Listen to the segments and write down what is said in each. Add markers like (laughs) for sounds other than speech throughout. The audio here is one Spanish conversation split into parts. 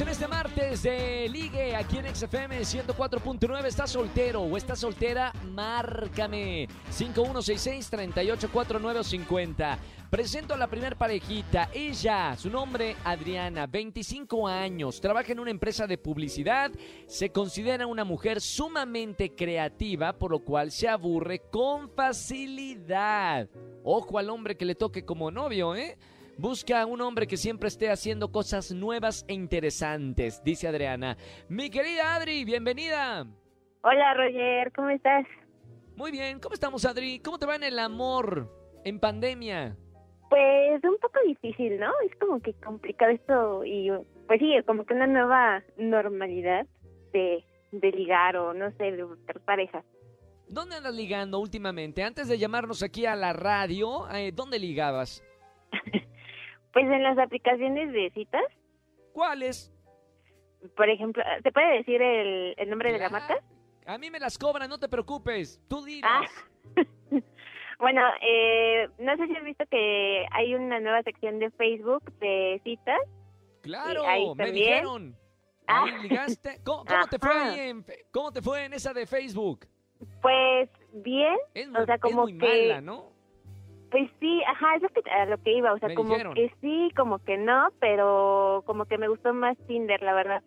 En este martes de Ligue aquí en XFM 104.9. ¿Estás soltero o estás soltera? Márcame 5166-384950. Presento a la primer parejita. Ella, su nombre Adriana, 25 años, trabaja en una empresa de publicidad. Se considera una mujer sumamente creativa, por lo cual se aburre con facilidad. Ojo al hombre que le toque como novio, ¿eh? Busca a un hombre que siempre esté haciendo cosas nuevas e interesantes, dice Adriana. Mi querida Adri, bienvenida. Hola Roger, ¿cómo estás? Muy bien, ¿cómo estamos Adri? ¿Cómo te va en el amor en pandemia? Pues un poco difícil, ¿no? Es como que complicado esto y pues sí, como que una nueva normalidad de, de ligar o no sé, de buscar pareja. ¿Dónde andas ligando últimamente? Antes de llamarnos aquí a la radio, eh, ¿dónde ligabas? Pues en las aplicaciones de citas, ¿Cuáles? por ejemplo, ¿te puede decir el, el nombre de la marca? A mí me las cobran, no te preocupes. Tú dilas. Ah. (laughs) Bueno, eh, no sé si has visto que hay una nueva sección de Facebook de citas. claro, ahí me también. dijeron. Ahí ligaste. ¿Cómo, cómo te fue ahí en fe- ¿Cómo te fue en esa de Facebook? Pues bien, Es muy, o sea, es como muy que, mala, ¿no? Pues sí, ajá, es lo que, a lo que iba, o sea, Me como dijeron. que sí, como que no, pero como que me gustó más Tinder, la verdad.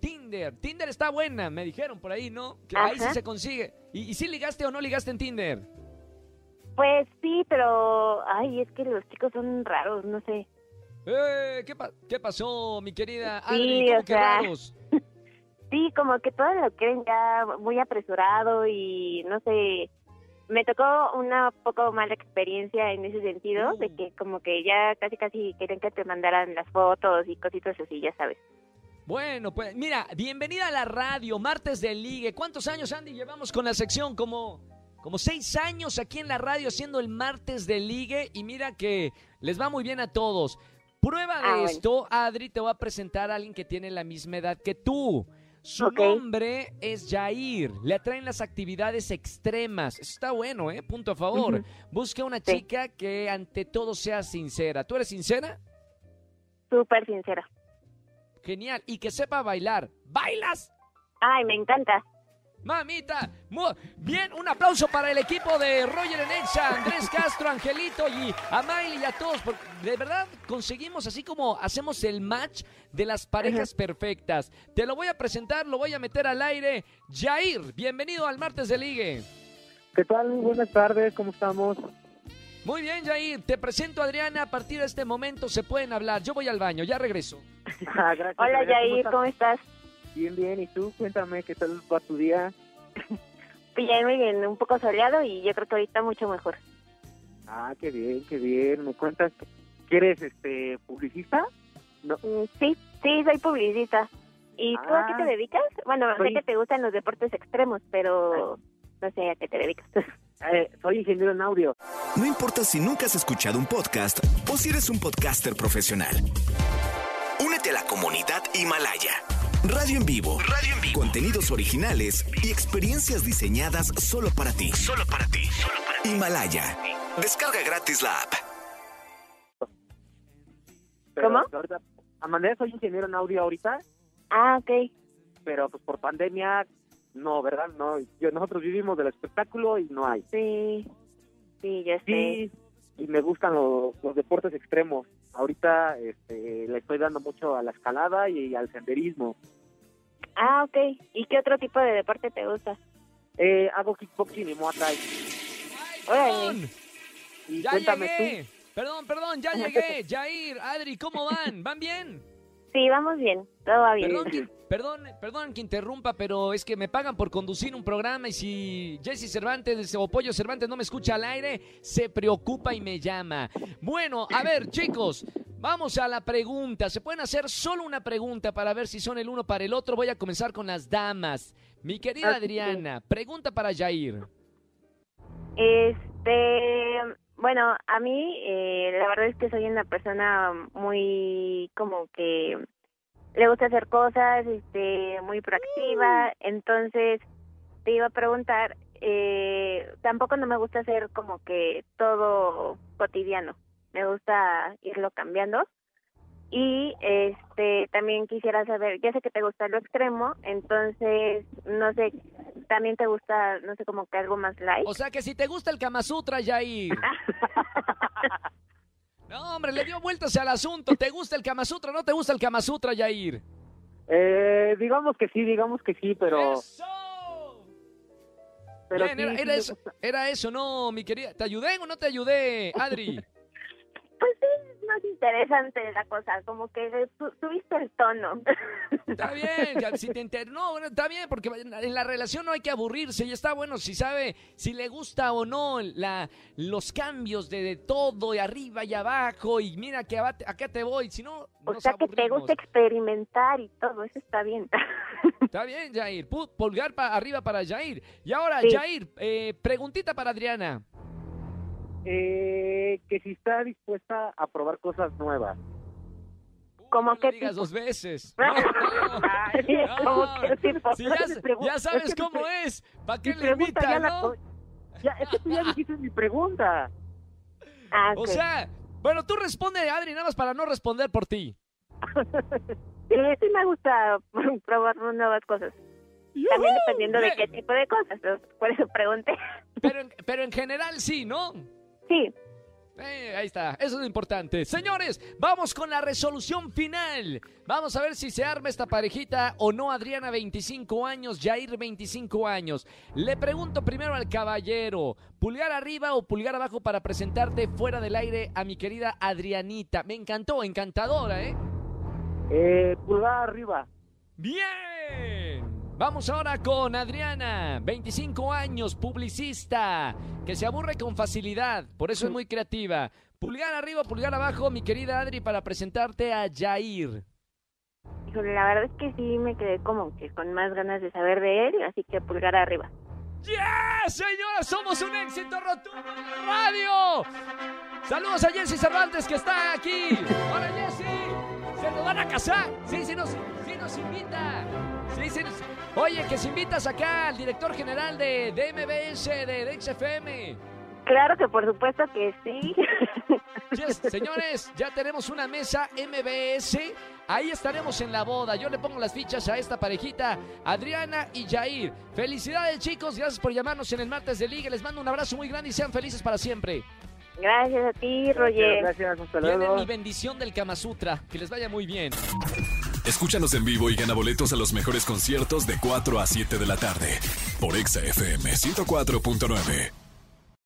Tinder. Tinder está buena, me dijeron por ahí, ¿no? Que ahí sí se consigue. ¿Y, y si ligaste o no ligaste en Tinder? Pues sí, pero, ay, es que los chicos son raros, no sé. Eh, ¿qué, pa- qué pasó, mi querida Adri? Sí, ¿Cómo o que sea, raros? (laughs) Sí, como que todo lo quieren ya muy apresurado y no sé, me tocó una poco mala experiencia en ese sentido, Uh. de que como que ya casi casi querían que te mandaran las fotos y cositas así, ya sabes. Bueno, pues mira, bienvenida a la radio, martes de ligue. ¿Cuántos años, Andy, llevamos con la sección? Como, como seis años aquí en la radio haciendo el martes de ligue y mira que les va muy bien a todos. Prueba de Ah, bueno. esto, Adri te va a presentar a alguien que tiene la misma edad que tú. Su nombre es Jair. Le atraen las actividades extremas. Eso está bueno, ¿eh? Punto a favor. Ujú. Busca una Sí. chica que ante todo sea sincera. ¿Tú eres sincera? Súper sincera. Genial. Y que sepa bailar. ¿Bailas? Ay, me encanta. Mamita, bien, un aplauso para el equipo de Roger Enexa, Andrés Castro, Angelito y a Miley y a todos, porque de verdad conseguimos así como hacemos el match de las parejas perfectas. Te lo voy a presentar, lo voy a meter al aire. Jair, bienvenido al martes de ligue. ¿Qué tal? Buenas tardes, ¿cómo estamos? Muy bien, Jair, te presento a Adriana, a partir de este momento se pueden hablar. Yo voy al baño, ya regreso. (laughs) Ah, gracias. Hola Jair, estás? ¿cómo estás? Bien, bien. ¿Y tú? Cuéntame, ¿qué tal va tu día? Bien, muy bien, un poco soleado y yo creo que ahorita mucho mejor. Ah, qué bien, qué bien. ¿Me cuentas que eres este, publicista? No. Mm, Sí, sí, soy publicista. ¿Y tú a qué Ah. te dedicas? Bueno, Soy- sé que te gustan los deportes extremos, pero no sé a qué te dedicas. (laughs) Eh, soy ingeniero en audio. No importa si nunca has escuchado un podcast o si eres un podcaster profesional. Únete a la comunidad Himalaya. Radio en vivo. Radio en vivo. Contenidos originales y experiencias diseñadas solo para ti. Solo para ti. Himalaya. Descarga gratis la app. Pero ¿Cómo? ahorita- a manera soy ingeniero en audio ahorita, ah, ok. pero pues por pandemia, no, ¿verdad? No, yo, nosotros vivimos del espectáculo y no hay. Sí, sí, ya sé. Sí, y me gustan los, los deportes extremos. Ahorita este, le estoy dando mucho a la escalada y al senderismo. Ah, ok. ¿Y qué otro tipo de deporte te gusta? Eh, hago kickboxing y muay thai. Órale. Y Ya cuéntame llegué. Perdón, perdón, ya llegué. Jair, Adri, ¿cómo van? ¿Van bien? Sí, vamos bien, todo va bien. Perdón, que, (laughs) perdón, perdón que interrumpa, pero es que me pagan por conducir un programa y si Jesse Cervantes o Pollo Cervantes no me escucha al aire, se preocupa y me llama. Bueno, a ver, chicos, vamos a la pregunta. Se pueden hacer solo una pregunta para ver si son el uno para el otro. Voy a comenzar con las damas. Mi querida. Adriana, pregunta para Jair. Este, bueno, a mí eh, la verdad es que soy una persona muy como que le gusta hacer cosas, este, muy proactiva, entonces te iba a preguntar eh, tampoco no me gusta hacer como que todo cotidiano. Me gusta irlo cambiando. Y este también quisiera saber, ya sé que te gusta lo extremo, entonces no sé, también te gusta, no sé, como que algo más light. O sea que si te gusta el Kama Sutra, Jair. (laughs) No, hombre, le dio vueltas al asunto. ¿Te gusta el Kama Sutra o no te gusta el Kama Sutra, Jair? Eh, digamos que sí, digamos que sí, pero... ¡Eso! pero Bien, sí, era, eso, era eso, no, mi querida. ¿Te ayudé o no te ayudé, Adri? Pues sí, es más interesante la cosa, como que subiste el tono. (laughs) Está bien, ya, si te enter... No, bueno, está bien, porque en la relación no hay que aburrirse y está bueno si sabe si le gusta o no la, los cambios de, de todo, y arriba y abajo, y mira que aba- acá te voy, si no, o nos sea que te gusta experimentar y todo, eso está bien. (laughs) Está bien, Jair. Pu- Pulgar para arriba para Jair. Y ahora, Sí. Jair, eh, preguntita para Adriana. Eh, que si está dispuesta a probar cosas nuevas. ¿Cómo no qué digas tipo? dos veces. No, Sí, no, como no. que tipo, Si ya, sabes es que mi cómo pre- es. ¿Para Mi qué le pregunta ya la... es que tú ya dijiste mi pregunta. (laughs) Ah, O sea, bueno, tú responde, Adri, nada más para no responder por ti. (laughs) Sí, sí me gusta (laughs) probar nuevas cosas. También dependiendo de qué tipo de cosas, por eso pregunté. Pero en, pero en general sí, ¿no? Sí, Eh, ahí está, eso es lo importante. Señores, vamos con la resolución final. Vamos a ver si se arma esta parejita o no. Adriana, 25 años, Jair, 25 años. Le pregunto primero al caballero, ¿pulgar arriba o pulgar abajo para presentarte fuera del aire a mi querida Adrianita? Me encantó, encantadora, ¿eh? Eh, pulgar arriba. Bien. Vamos ahora con Adriana, 25 años, publicista, que se aburre con facilidad, por eso es muy creativa. Pulgar arriba, pulgar abajo, mi querida Adri, para presentarte a Jair. híjole, la verdad es que sí me quedé como que con más ganas de saber de él, así que pulgar arriba. ¡Yeah! Señoras, somos un éxito rotundo en la radio. Saludos a Jessy Cervantes que está aquí. Hola Jessy. Se nos van a casar. Sí, sí nos, sí nos invita. Sí, sí nos- Oye, que si invitas acá al director general de, de MBS, de, de XFM. Claro que por supuesto que sí. Yes, señores, ya tenemos una mesa MBS. Ahí estaremos en la boda. Yo le pongo las fichas a esta parejita, Adriana y Jair. Felicidades, chicos. Gracias por llamarnos en el martes de Liga. Les mando un abrazo muy grande y sean felices para siempre. Gracias a ti, Roger. Gracias, hasta Tienen luego. mi bendición del Kama Sutra. Que les vaya muy bien. Escúchanos en vivo y gana boletos a los mejores conciertos de 4 a 7 de la tarde por Exa FM 104.9.